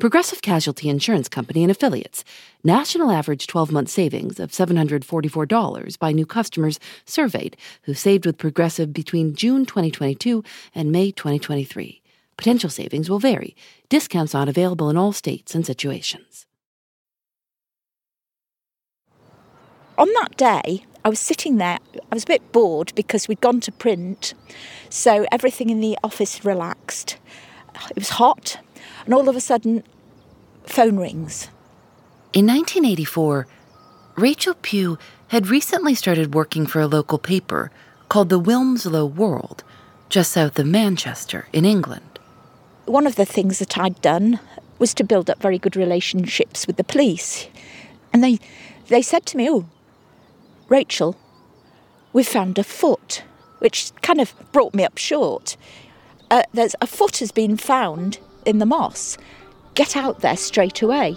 Progressive Casualty Insurance Company and Affiliates. National average 12 month savings of $744 by new customers surveyed who saved with Progressive between June 2022 and May 2023. Potential savings will vary. Discounts not available in all states and situations. On that day, I was sitting there, I was a bit bored because we'd gone to print, so everything in the office relaxed. It was hot, and all of a sudden, phone rings. In 1984, Rachel Pugh had recently started working for a local paper called the Wilmslow World, just south of Manchester in England. One of the things that I'd done was to build up very good relationships with the police. And they, they said to me, Oh, Rachel, we've found a foot, which kind of brought me up short. Uh, there's a foot has been found in the moss. Get out there straight away.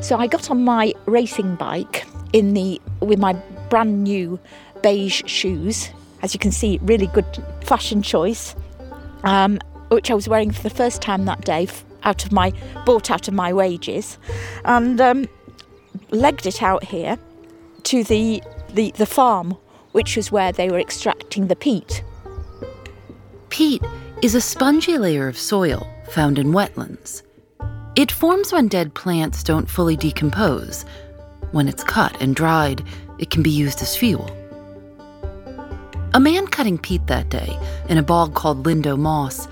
So I got on my racing bike in the with my brand new beige shoes. As you can see, really good fashion choice, um, which I was wearing for the first time that day, out of my bought out of my wages, and um, legged it out here to the, the, the farm, which was where they were extracting the peat. Peat is a spongy layer of soil found in wetlands. It forms when dead plants don't fully decompose. When it's cut and dried, it can be used as fuel. A man cutting peat that day in a bog called Lindow Moss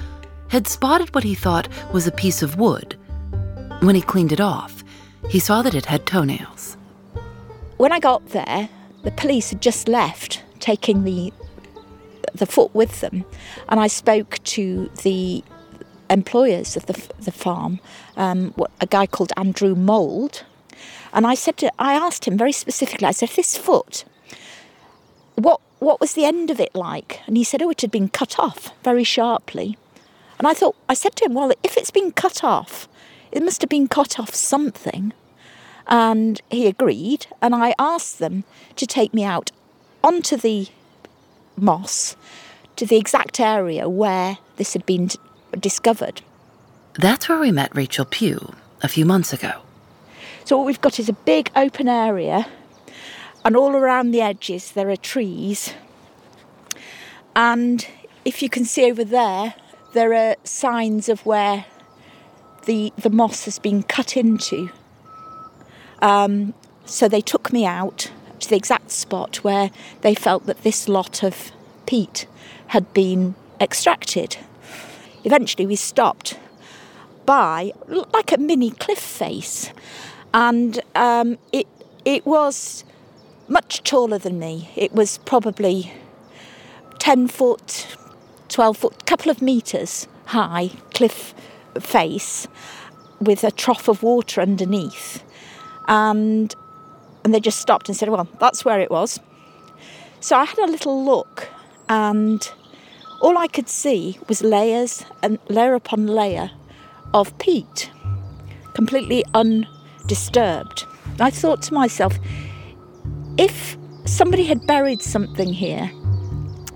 had spotted what he thought was a piece of wood. When he cleaned it off, he saw that it had toenails. When I got there, the police had just left, taking the the foot with them, and I spoke to the employers of the, the farm, um, a guy called Andrew Mould, and I said to, I asked him very specifically. I said, "This foot, what what was the end of it like?" And he said, "Oh, it had been cut off very sharply." And I thought, I said to him, "Well, if it's been cut off, it must have been cut off something." And he agreed, and I asked them to take me out onto the moss to the exact area where this had been discovered. That's where we met Rachel Pugh a few months ago. So, what we've got is a big open area, and all around the edges there are trees. And if you can see over there, there are signs of where the, the moss has been cut into. Um, so they took me out to the exact spot where they felt that this lot of peat had been extracted. Eventually, we stopped by like a mini cliff face, and um, it it was much taller than me. It was probably ten foot, twelve foot, couple of meters high cliff face with a trough of water underneath and and they just stopped and said, "Well, that's where it was." So I had a little look, and all I could see was layers and layer upon layer of peat, completely undisturbed. I thought to myself, if somebody had buried something here,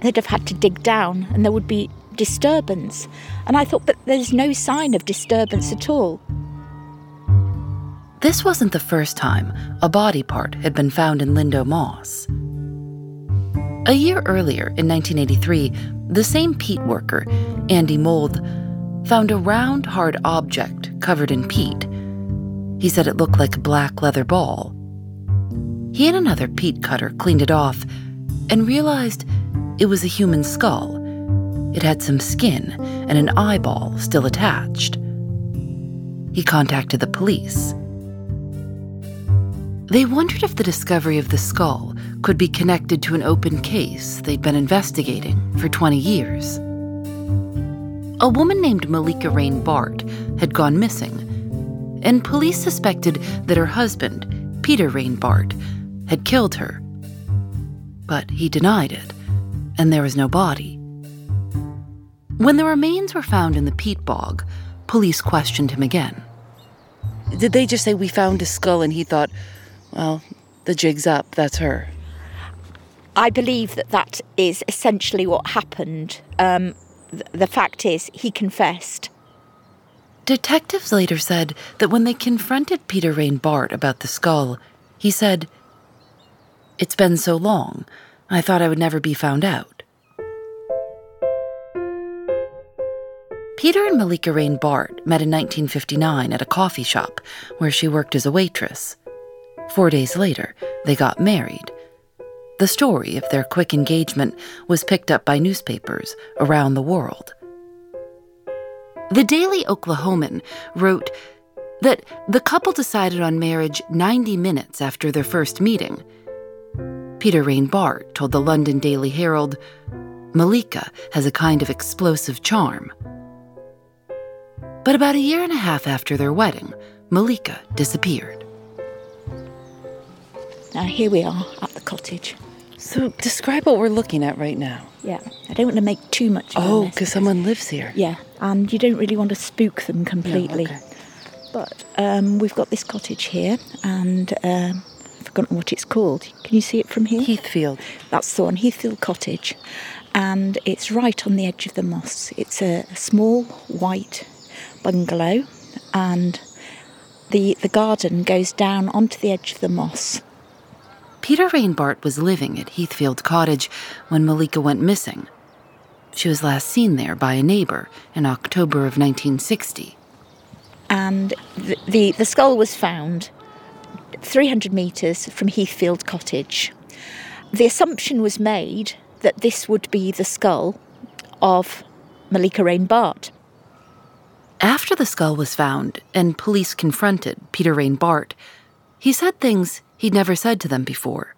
they'd have had to dig down, and there would be disturbance. And I thought, but there's no sign of disturbance at all. This wasn't the first time a body part had been found in Lindow Moss. A year earlier, in 1983, the same peat worker, Andy Mould, found a round, hard object covered in peat. He said it looked like a black leather ball. He and another peat cutter cleaned it off and realized it was a human skull. It had some skin and an eyeball still attached. He contacted the police. They wondered if the discovery of the skull could be connected to an open case they'd been investigating for 20 years. A woman named Malika Reyn-Bardt had gone missing, and police suspected that her husband, Peter Reyn-Bardt, had killed her. But he denied it, and there was no body. When the remains were found in the peat bog, police questioned him again. Did they just say, We found a skull, and he thought, Well, the jig's up, that's her? I believe that that is essentially what happened. Um, th- the fact is, he confessed. Detectives later said that when they confronted Peter Reyn-Bardt about the skull, he said, It's been so long, I thought I would never be found out. Peter and Malika Reyn-Bardt met in 1959 at a coffee shop where she worked as a waitress. Four days later, they got married. The story of their quick engagement was picked up by newspapers around the world. The Daily Oklahoman wrote that the couple decided on marriage 90 minutes after their first meeting. Peter Reyn-Bardt told the London Daily Herald Malika has a kind of explosive charm. But about a year and a half after their wedding, Malika disappeared. Now, here we are at the cottage. So, describe what we're looking at right now. Yeah, I don't want to make too much of Oh, because someone lives here. Yeah, and you don't really want to spook them completely. okay. But um, we've got this cottage here, and um, I've forgotten what it's called. Can you see it from here? Heathfield. That's the one, Heathfield Cottage. And it's right on the edge of the moss. It's a, a small white bungalow, and the, the garden goes down onto the edge of the moss. Peter Reyn-Bardt was living at Heathfield Cottage when Malika went missing. She was last seen there by a neighbor in October of 1960. and the, the, the skull was found 300 metres from Heathfield Cottage. The assumption was made that this would be the skull of Malika Reyn-Bardt. After the skull was found and police confronted Peter Reyn-Bardt, he said things he'd never said to them before.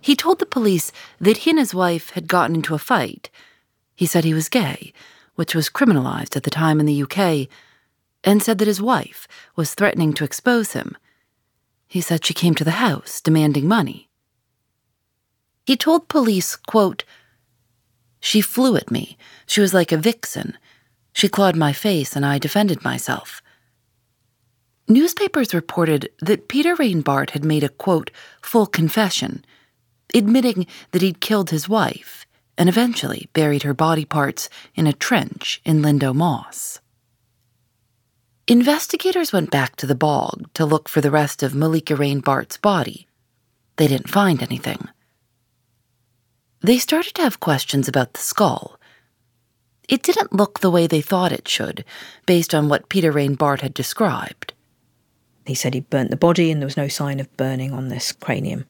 He told the police that he and his wife had gotten into a fight. He said he was gay, which was criminalized at the time in the UK, and said that his wife was threatening to expose him. He said she came to the house demanding money. He told police, quote, She flew at me. She was like a vixen. She clawed my face and I defended myself. Newspapers reported that Peter Reyn-Bardt had made a quote, full confession, admitting that he'd killed his wife and eventually buried her body parts in a trench in Lindow Moss. Investigators went back to the bog to look for the rest of Malika Reyn-Bardt's body. They didn't find anything. They started to have questions about the skull. It didn't look the way they thought it should, based on what Peter Reyn-Bardt had described. He said he burnt the body and there was no sign of burning on this cranium.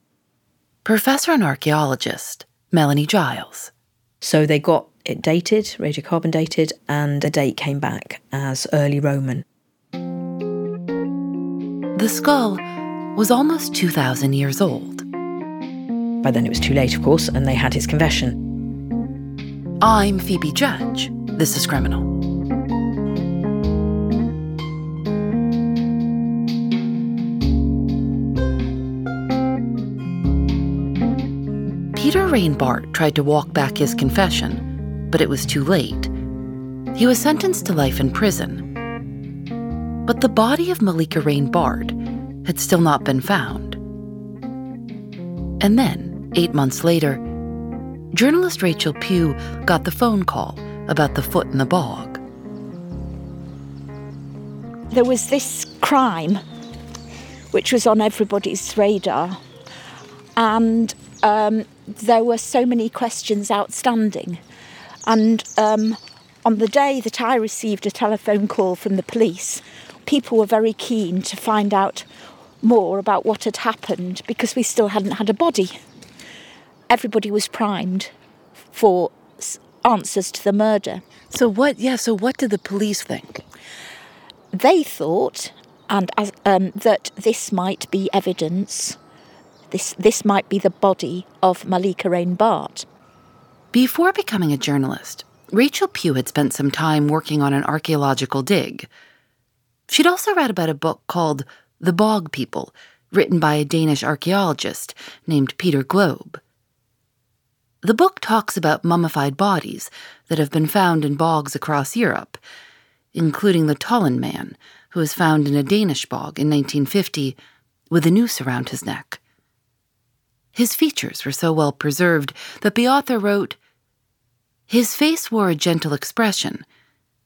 Professor and archaeologist Melanie Giles. So they got it dated, radiocarbon dated, and a date came back as early Roman. The skull was almost 2,000 years old. By then it was too late, of course, and they had his confession. I'm Phoebe Judge. This is Criminal. Peter Reyn-Bardt tried to walk back his confession, but it was too late. He was sentenced to life in prison. But the body of Malika Reyn-Bardt had still not been found. And then, eight months later, journalist Rachel Pugh got the phone call about the foot in the bog. There was this crime which was on everybody's radar, and um, there were so many questions outstanding. And um, on the day that I received a telephone call from the police, people were very keen to find out more about what had happened because we still hadn't had a body. Everybody was primed for answers to the murder. So what? Yeah. So what did the police think? They thought, and as, um, that this might be evidence. This this might be the body of Malika Reyn-Bardt. Before becoming a journalist, Rachel Pugh had spent some time working on an archaeological dig. She'd also read about a book called The Bog People, written by a Danish archaeologist named Peter Glob. The book talks about mummified bodies that have been found in bogs across Europe, including the Tollund man, who was found in a Danish bog in 1950 with a noose around his neck. His features were so well preserved that the author wrote His face wore a gentle expression,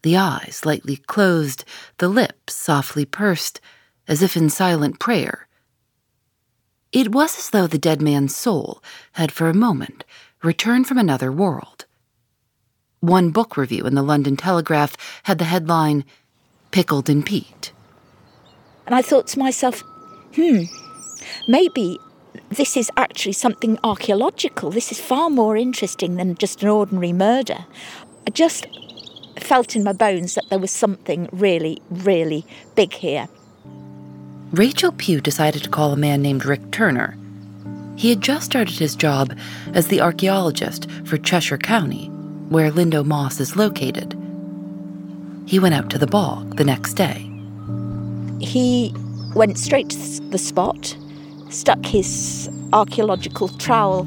the eyes lightly closed, the lips softly pursed, as if in silent prayer. It was as though the dead man's soul had for a moment returned from another world. One book review in the London Telegraph had the headline, Pickled in Peat. And I thought to myself, hmm, maybe this is actually something archaeological. This is far more interesting than just an ordinary murder. I just felt in my bones that there was something really, really big here. Rachel Pugh decided to call a man named Rick Turner. He had just started his job as the archaeologist for Cheshire County, where Lindow Moss is located. He went out to the bog the next day. He went straight to the spot, stuck his archaeological trowel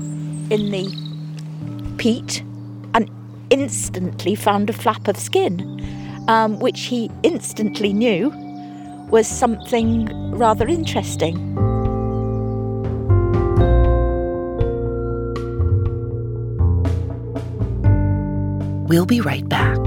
in the peat, and instantly found a flap of skin, um, which he instantly knew was something rather interesting. We'll be right back.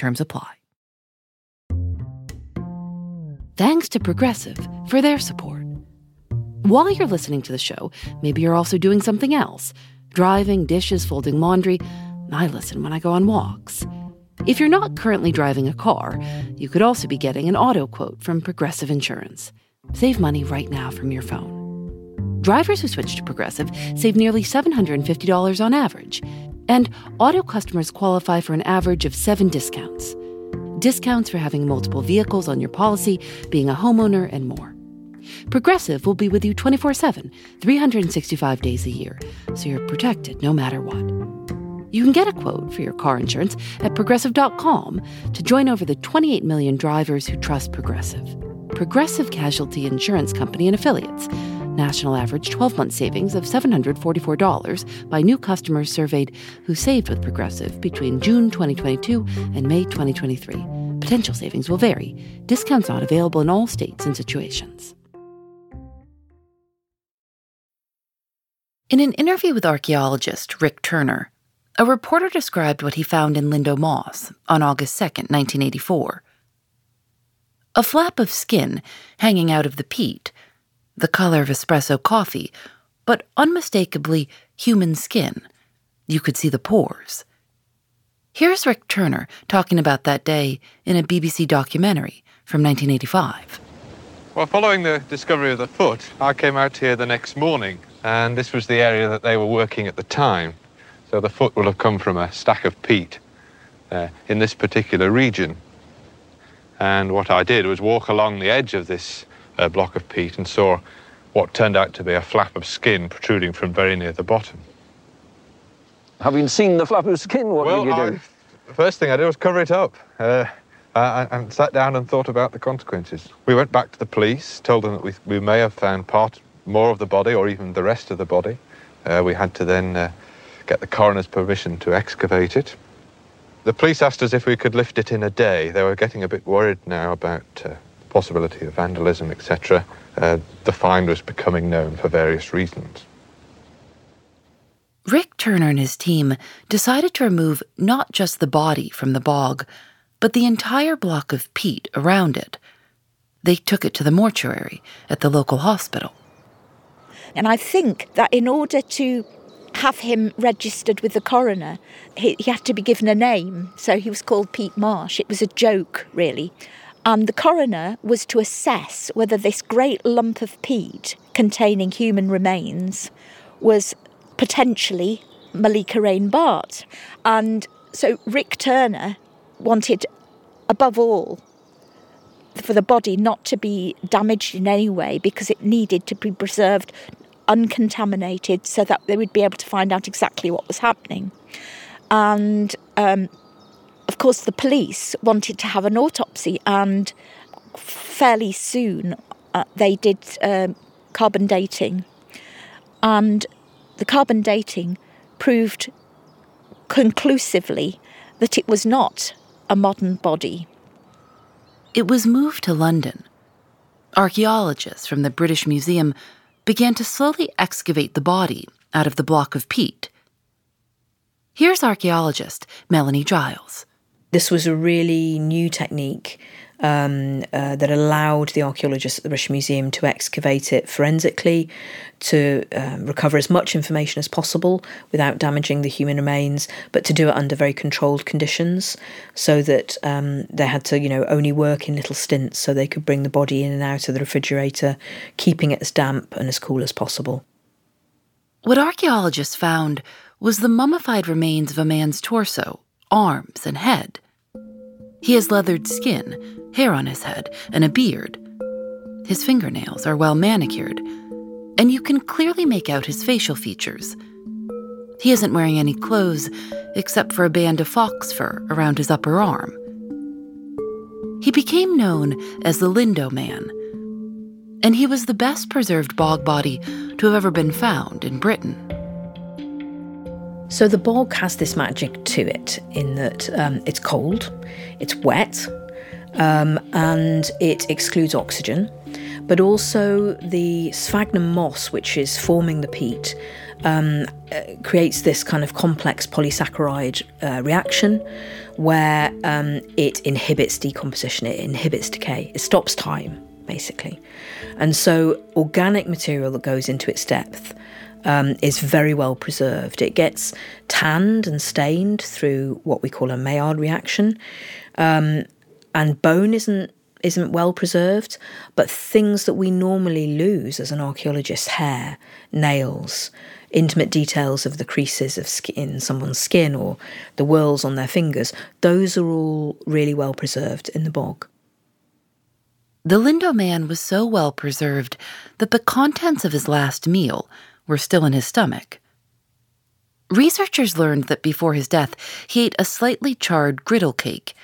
Terms apply. Thanks to Progressive for their support. While you're listening to the show, maybe you're also doing something else driving, dishes, folding laundry. I listen when I go on walks. If you're not currently driving a car, you could also be getting an auto quote from Progressive Insurance. Save money right now from your phone. Drivers who switch to Progressive save nearly $750 on average, and auto customers qualify for an average of seven discounts. Discounts for having multiple vehicles on your policy, being a homeowner, and more. Progressive will be with you 24 7, 365 days a year, so you're protected no matter what. You can get a quote for your car insurance at progressive.com to join over the 28 million drivers who trust Progressive. Progressive Casualty Insurance Company and Affiliates. National average 12 month savings of $744 by new customers surveyed who saved with Progressive between June 2022 and May 2023. Potential savings will vary. Discounts not available in all states and situations. In an interview with archaeologist Rick Turner, a reporter described what he found in Lindow Moss on August 2, 1984. A flap of skin hanging out of the peat, the color of espresso coffee, but unmistakably human skin. You could see the pores. Here's Rick Turner talking about that day in a BBC documentary from 1985. Well, following the discovery of the foot, I came out here the next morning and this was the area that they were working at the time. So the foot will have come from a stack of peat uh, in this particular region. And what I did was walk along the edge of this uh, block of peat and saw what turned out to be a flap of skin protruding from very near the bottom. Having seen the flap of skin, what well, did you do? I, the first thing I did was cover it up. Uh, uh, and sat down and thought about the consequences. We went back to the police, told them that we, we may have found part more of the body or even the rest of the body. Uh, we had to then uh, get the coroner's permission to excavate it. The police asked us if we could lift it in a day. They were getting a bit worried now about uh, possibility of vandalism, etc. Uh, the find was becoming known for various reasons. Rick Turner and his team decided to remove not just the body from the bog, but the entire block of peat around it. They took it to the mortuary at the local hospital. And I think that in order to have him registered with the coroner, he, he, had to be given a name. So he was called Pete Marsh. It was a joke, really. And the coroner was to assess whether this great lump of peat containing human remains was potentially Malika Reyn-Bardt. And so Rick Turner wanted, above all, for the body not to be damaged in any way because it needed to be preserved uncontaminated so that they would be able to find out exactly what was happening. And um, of course, the police wanted to have an autopsy, and fairly soon uh, they did um, carbon dating. And the carbon dating proved conclusively that it was not a modern body. It was moved to London. Archaeologists from the British Museum began to slowly excavate the body out of the block of peat. Here's archaeologist Melanie Giles. This was a really new technique um, uh, that allowed the archaeologists at the British Museum to excavate it forensically, to um, recover as much information as possible without damaging the human remains, but to do it under very controlled conditions, so that um, they had to, you know, only work in little stints, so they could bring the body in and out of the refrigerator, keeping it as damp and as cool as possible. What archaeologists found was the mummified remains of a man's torso, arms, and head. He has leathered skin, hair on his head, and a beard. His fingernails are well manicured, and you can clearly make out his facial features. He isn't wearing any clothes except for a band of fox fur around his upper arm. He became known as the Lindow Man, and he was the best preserved bog body to have ever been found in Britain. So the bog has this magic to it in that um, it's cold, it's wet, um, and it excludes oxygen. But also, the sphagnum moss, which is forming the peat, um, uh, creates this kind of complex polysaccharide uh, reaction where um, it inhibits decomposition, it inhibits decay, it stops time, basically. And so, organic material that goes into its depth um, is very well preserved. It gets tanned and stained through what we call a Maillard reaction. Um, and bone isn't isn't well preserved, but things that we normally lose as an archaeologist hair, nails, intimate details of the creases of skin, in someone's skin or the whorls on their fingers, those are all really well preserved in the bog. The Lindow man was so well preserved that the contents of his last meal were still in his stomach. Researchers learned that before his death, he ate a slightly charred griddle cake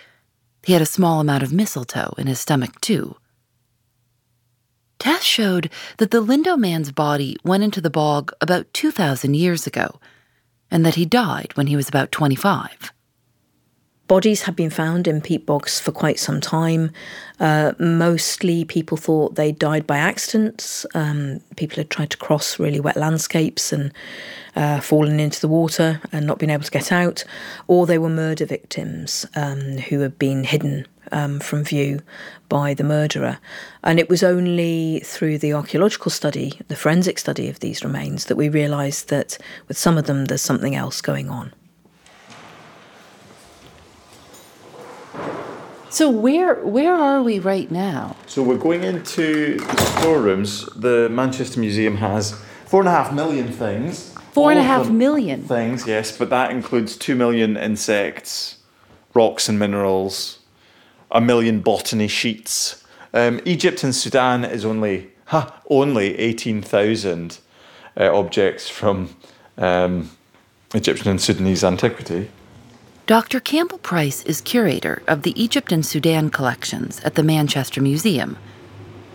he had a small amount of mistletoe in his stomach, too. Tests showed that the Lindow man's body went into the bog about 2,000 years ago, and that he died when he was about 25. Bodies had been found in peat bogs for quite some time. Uh, mostly people thought they died by accidents. Um, people had tried to cross really wet landscapes and uh, fallen into the water and not been able to get out, or they were murder victims um, who had been hidden um, from view by the murderer. And it was only through the archaeological study, the forensic study of these remains, that we realised that with some of them there's something else going on. So where where are we right now? So we're going into the storerooms. The Manchester Museum has four and a half million things. Four and a half million things, yes, but that includes two million insects, rocks and minerals, a million botany sheets. Um, Egypt and Sudan is only huh, only eighteen thousand uh, objects from um, Egyptian and Sudanese antiquity. Dr. Campbell Price is curator of the Egypt and Sudan collections at the Manchester Museum.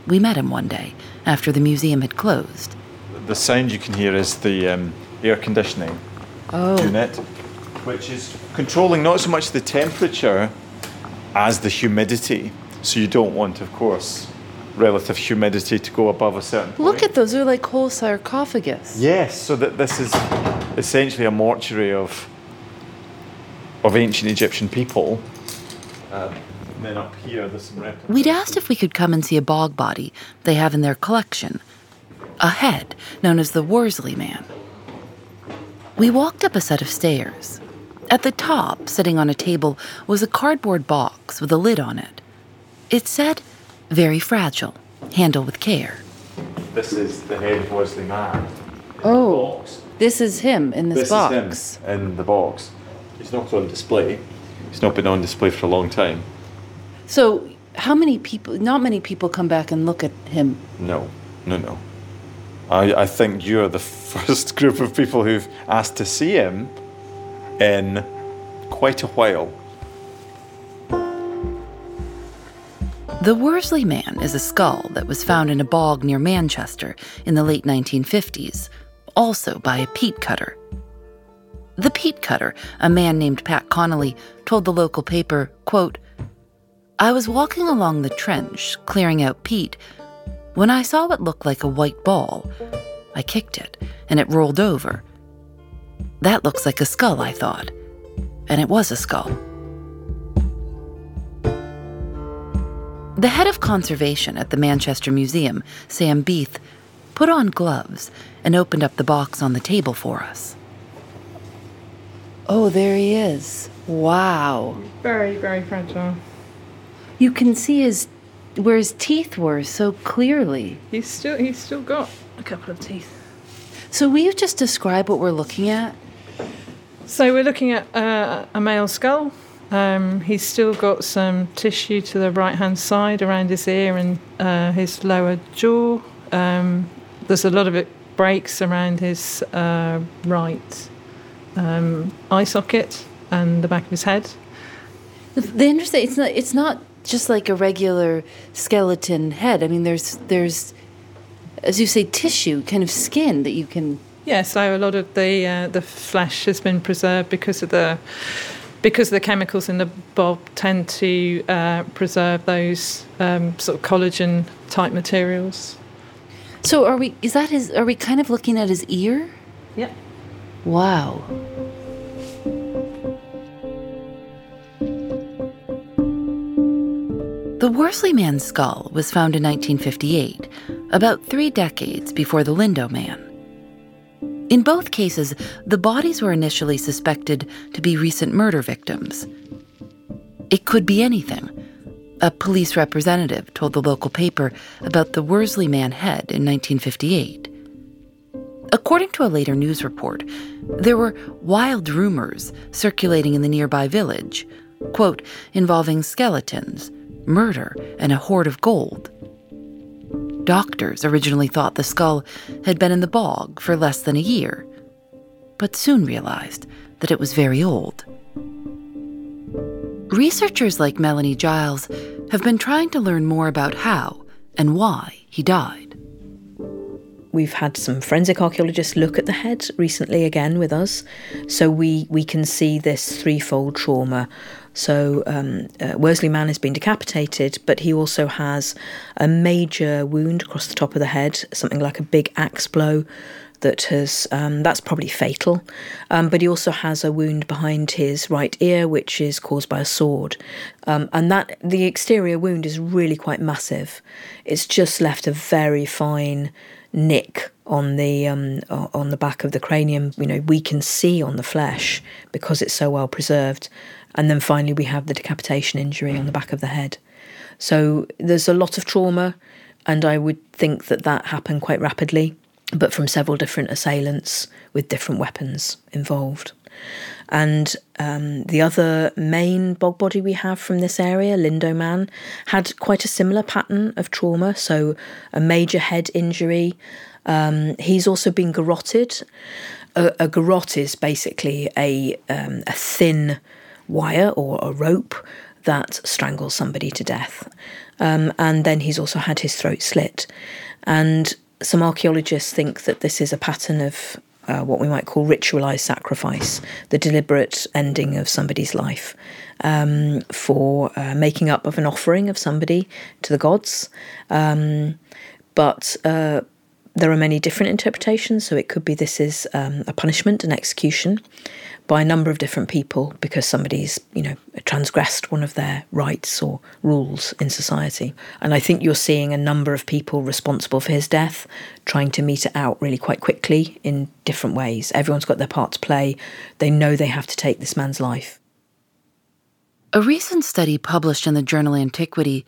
We met him one day after the museum had closed. The sound you can hear is the um, air conditioning unit, which is controlling not so much the temperature as the humidity. So you don't want, of course, relative humidity to go above a certain point. Look at those, they're like whole sarcophagus. Yes, so that this is essentially a mortuary of of ancient Egyptian people. Um, then up here, there's some replicas. We'd asked if we could come and see a bog body they have in their collection a head known as the Worsley Man. We walked up a set of stairs. At the top, sitting on a table, was a cardboard box with a lid on it. It said, very fragile, handle with care. This is the head of Worsley Man. Oh, Box. this is him in this, This box. is him in the box. He's not on display. It's not been on display for a long time. So, how many people, not many people come back and look at him. No, no, no. I, I think you're the first group of people who've asked to see him in quite a while. The Worsley Man is a skull that was found in a bog near Manchester in the late 1950s, also by a peat cutter. The peat cutter, a man named Pat Connolly, told the local paper, quote, I was walking along the trench, clearing out peat, when I saw what looked like a white ball. I kicked it, and it rolled over. That looks like a skull, I thought. And it was a skull. The head of conservation at the Manchester Museum, Sam Beath, put on gloves and opened up the box on the table for us. Oh, there he is. Wow. Very, very fragile. You can see his where his teeth were so clearly. He's still he's still got a couple of teeth. So will you just describe what we're looking at? So we're looking at uh, a male skull. Um, he's still got some tissue to the right hand side around his ear and uh, his lower jaw. Um, there's a lot of it breaks around his uh, right um, eye socket and the back of his head. The, the interesting it's not it's not just like a regular skeleton head. I mean there's there's as you say tissue, kind of skin that you can Yeah, so a lot of the uh, the flesh has been preserved because of the because the chemicals in the bob tend to uh, preserve those um, sort of collagen type materials. So are we is that his are we kind of looking at his ear? Yeah. Wow. The Worsley Man's skull was found in 1958, about three decades before the Lindow Man. In both cases, the bodies were initially suspected to be recent murder victims. It could be anything. A police representative told the local paper about the Worsley Man head in 1958. According to a later news report, there were wild rumors circulating in the nearby village, quote, involving skeletons, murder, and a hoard of gold. Doctors originally thought the skull had been in the bog for less than a year, but soon realized that it was very old. Researchers like Melanie Giles have been trying to learn more about how and why he died. We've had some forensic archaeologists look at the head recently again with us, so we, we can see this threefold trauma. So um, uh, Worsley Man has been decapitated, but he also has a major wound across the top of the head, something like a big axe blow that has um, that's probably fatal. Um, but he also has a wound behind his right ear, which is caused by a sword, um, and that the exterior wound is really quite massive. It's just left a very fine nick on the um, on the back of the cranium. You know, we can see on the flesh because it's so well preserved. And then finally, we have the decapitation injury on the back of the head. So there's a lot of trauma, and I would think that that happened quite rapidly, but from several different assailants with different weapons involved. And um, the other main bog body we have from this area, Lindow Man, had quite a similar pattern of trauma. So a major head injury. Um, he's also been garroted. A, a is basically a um, a thin wire or a rope that strangles somebody to death. Um, and then he's also had his throat slit. And some archaeologists think that this is a pattern of uh, what we might call ritualized sacrifice, the deliberate ending of somebody's life um, for uh, making up of an offering of somebody to the gods. Um, but uh, there are many different interpretations, so it could be this is um, a punishment, an execution by a number of different people because somebody's, you know, transgressed one of their rights or rules in society. And I think you're seeing a number of people responsible for his death trying to mete it out really quite quickly in different ways. Everyone's got their part to play. They know they have to take this man's life. A recent study published in the journal Antiquity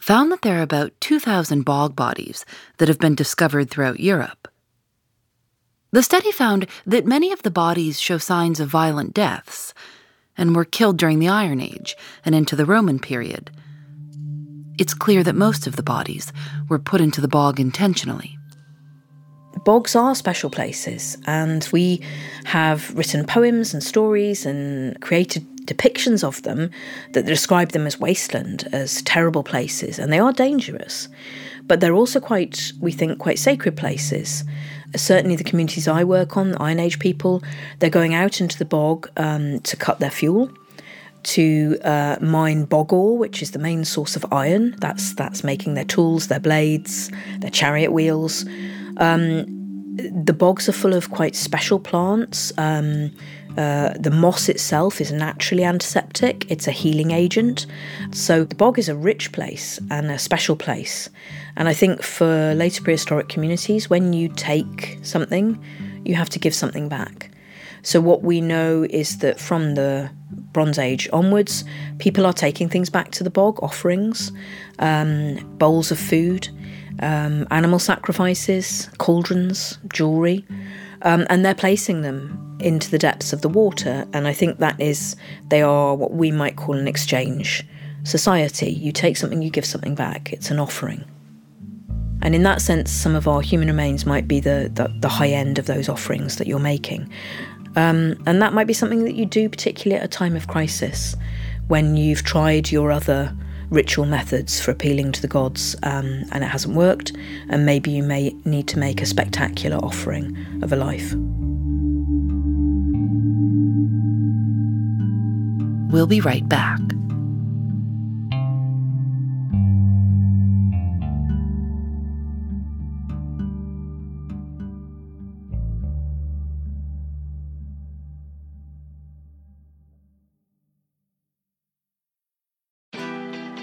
found that there are about 2,000 bog bodies that have been discovered throughout Europe. The study found that many of the bodies show signs of violent deaths and were killed during the Iron Age and into the Roman period. It's clear that most of the bodies were put into the bog intentionally. Bogs are special places, and we have written poems and stories and created depictions of them that describe them as wasteland, as terrible places, and they are dangerous. But they're also quite, we think, quite sacred places certainly the communities I work on, Iron Age people, they're going out into the bog um, to cut their fuel, to uh, mine bog ore, which is the main source of iron. That's that's making their tools, their blades, their chariot wheels. Um, the bogs are full of quite special plants. Um, uh, the moss itself is naturally antiseptic, it's a healing agent. So the bog is a rich place and a special place. And I think for later prehistoric communities, when you take something, you have to give something back. So what we know is that from the Bronze Age onwards, people are taking things back to the bog, offerings, um, bowls of food, um, animal sacrifices, cauldrons, jewellery, um, and they're placing them into the depths of the water. And I think that is, they are what we might call an exchange society. You take something, you give something back. It's an offering. And in that sense, some of our human remains might be the, the, the high end of those offerings that you're making. Um, and that might be something that you do, particularly at a time of crisis, when you've tried your other ritual methods for appealing to the gods um, and it hasn't worked, and maybe you may need to make a spectacular offering of a life. We'll be right back.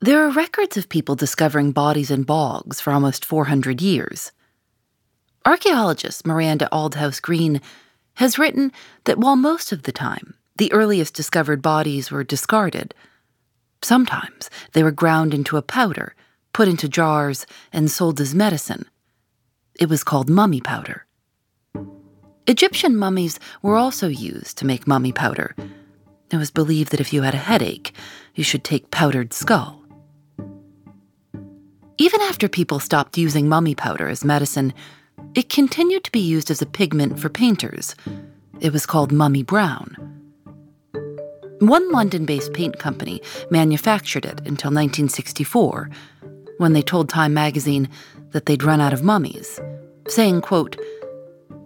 There are records of people discovering bodies in bogs for almost 400 years. Archaeologist Miranda Aldhouse Green has written that while most of the time the earliest discovered bodies were discarded, sometimes they were ground into a powder, put into jars, and sold as medicine. It was called mummy powder. Egyptian mummies were also used to make mummy powder. It was believed that if you had a headache, you should take powdered skull. Even after people stopped using mummy powder as medicine, it continued to be used as a pigment for painters. It was called mummy brown. One London based paint company manufactured it until 1964, when they told Time magazine that they'd run out of mummies, saying, quote,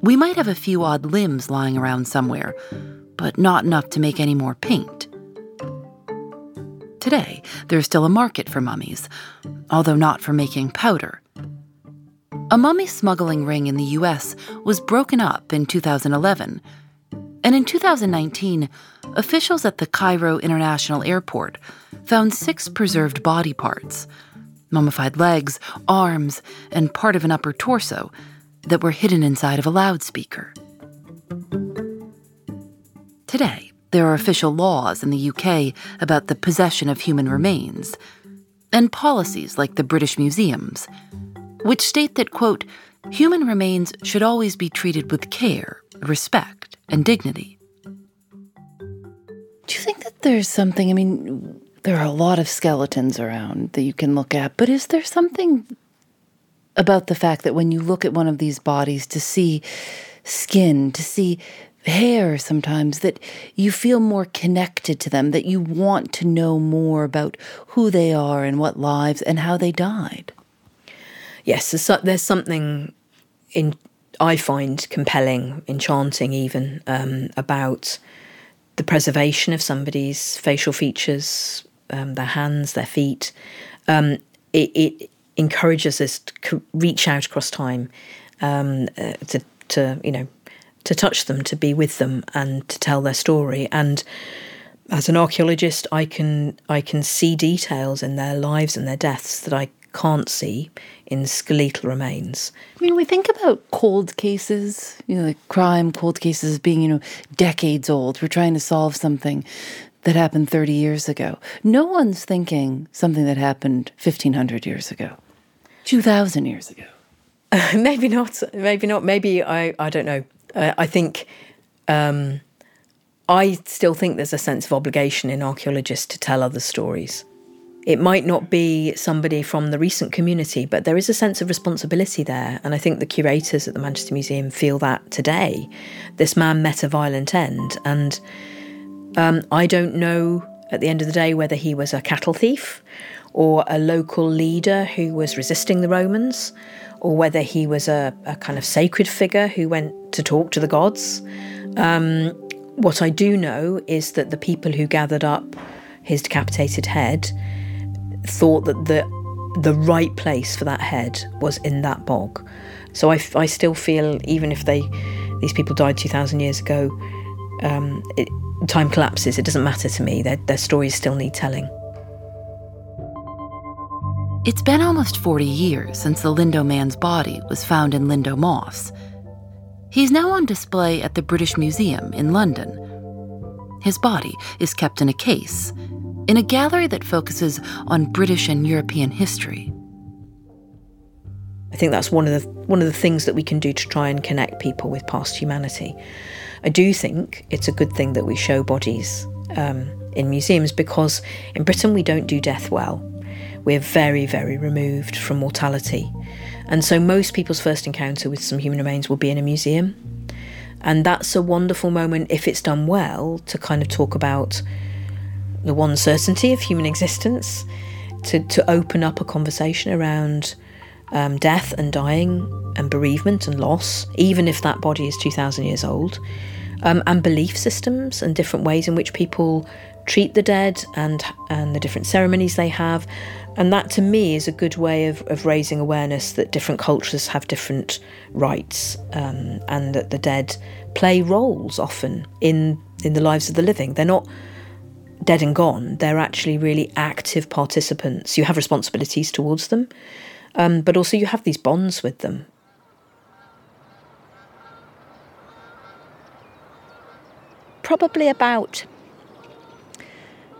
We might have a few odd limbs lying around somewhere, but not enough to make any more paint. Today, there's still a market for mummies, although not for making powder. A mummy smuggling ring in the US was broken up in 2011. And in 2019, officials at the Cairo International Airport found six preserved body parts mummified legs, arms, and part of an upper torso that were hidden inside of a loudspeaker. Today, there are official laws in the UK about the possession of human remains, and policies like the British Museum's, which state that, quote, human remains should always be treated with care, respect, and dignity. Do you think that there's something, I mean, there are a lot of skeletons around that you can look at, but is there something about the fact that when you look at one of these bodies to see skin, to see hair sometimes, that you feel more connected to them, that you want to know more about who they are and what lives and how they died? Yes, there's something in I find compelling, enchanting, even um, about the preservation of somebody's facial features, um, their hands, their feet. Um, it, it, encourages us to reach out across time, um, uh, to, to you know, to touch them, to be with them, and to tell their story. And as an archaeologist, I can I can see details in their lives and their deaths that I can't see in skeletal remains. I mean, we think about cold cases, you know, like crime, cold cases being, you know, decades old. We're trying to solve something that happened 30 years ago. No one's thinking something that happened 1500 years ago, 2000 years ago. Uh, maybe not. Maybe not. Maybe I, I don't know. Uh, I think. Um, I still think there's a sense of obligation in archaeologists to tell other stories. It might not be somebody from the recent community, but there is a sense of responsibility there. And I think the curators at the Manchester Museum feel that today. This man met a violent end. And um, I don't know at the end of the day whether he was a cattle thief or a local leader who was resisting the Romans or whether he was a, a kind of sacred figure who went to talk to the gods. Um, what I do know is that the people who gathered up his decapitated head thought that the the right place for that head was in that bog. So I, I still feel even if they these people died two thousand years ago, um, it, time collapses. It doesn't matter to me. Their their stories still need telling. It's been almost 40 years since the Lindow man's body was found in Lindow Moss. He's now on display at the British Museum in London. His body is kept in a case in a gallery that focuses on British and European history. I think that's one of the one of the things that we can do to try and connect people with past humanity. I do think it's a good thing that we show bodies um, in museums because in Britain we don't do death well. We're very, very removed from mortality. And so most people's first encounter with some human remains will be in a museum. And that's a wonderful moment, if it's done well, to kind of talk about the one certainty of human existence, to, to open up a conversation around um, death and dying and bereavement and loss, even if that body is 2,000 years old, um, and belief systems and different ways in which people treat the dead and and the different ceremonies they have. And that to me is a good way of, of raising awareness that different cultures have different rites um, and that the dead play roles often in in the lives of the living. They're not dead and gone, they're actually really active participants. You have responsibilities towards them, um, but also you have these bonds with them. Probably about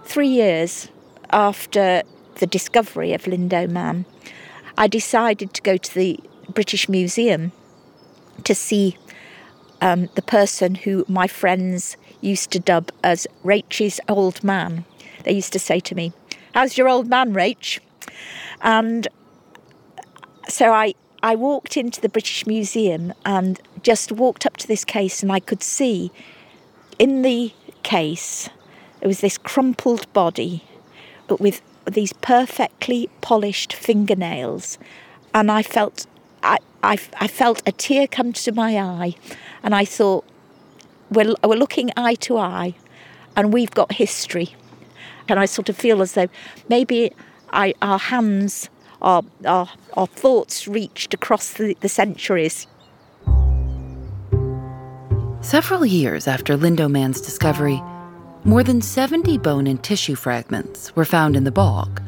three years after the discovery of Lindow Man, I decided to go to the British Museum to see um, the person who my friends used to dub as Rachel's old man. They used to say to me, How's your old man, Rach? And so I, I walked into the British Museum and just walked up to this case, and I could see in the case it was this crumpled body, but with these perfectly polished fingernails, and I felt I, I, I felt a tear come to my eye, and I thought, we're, we're looking eye to eye and we've got history. And I sort of feel as though maybe I, our hands, our, our, our thoughts reached across the, the centuries. Several years after Lindow Man's discovery, more than 70 bone and tissue fragments were found in the bog.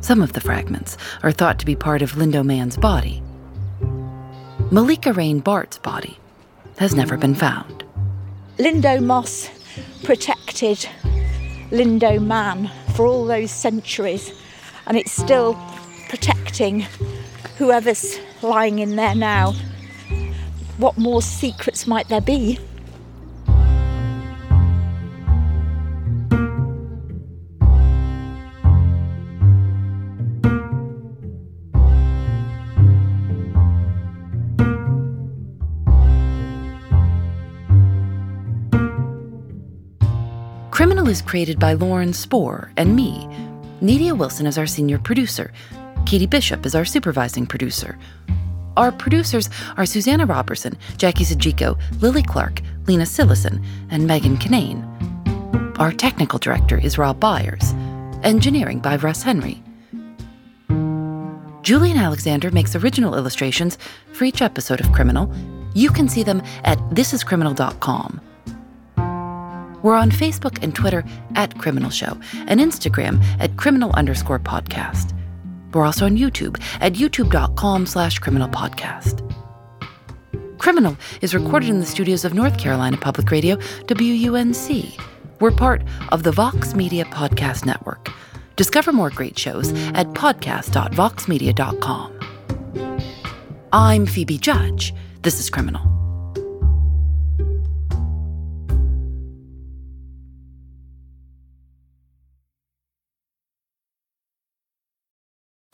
Some of the fragments are thought to be part of Lindow Man's body. Malika Reyn-Bardt's body has never been found. Lindow moss protected Lindow man for all those centuries, and it's still protecting whoever's lying in there now. What more secrets might there be? Is created by Lauren Spohr and me. Nadia Wilson is our senior producer. Katie Bishop is our supervising producer. Our producers are Susanna Robertson, Jackie Sojico, Lily Clark, Lena Sillison, and Megan Kinane. Our technical director is Rob Byers. Engineering by Russ Henry. Julienne Alexander makes original illustrations for each episode of Criminal. You can see them at thisiscriminal.com. We're on Facebook and Twitter at Criminal Show and Instagram at criminal underscore podcast. We're also on YouTube at youtube.com slash criminal podcast. Criminal is recorded in the studios of North Carolina Public Radio, WUNC. We're part of the Vox Media Podcast Network. Discover more great shows at podcast.voxmedia.com. I'm Phoebe Judge. This is Criminal.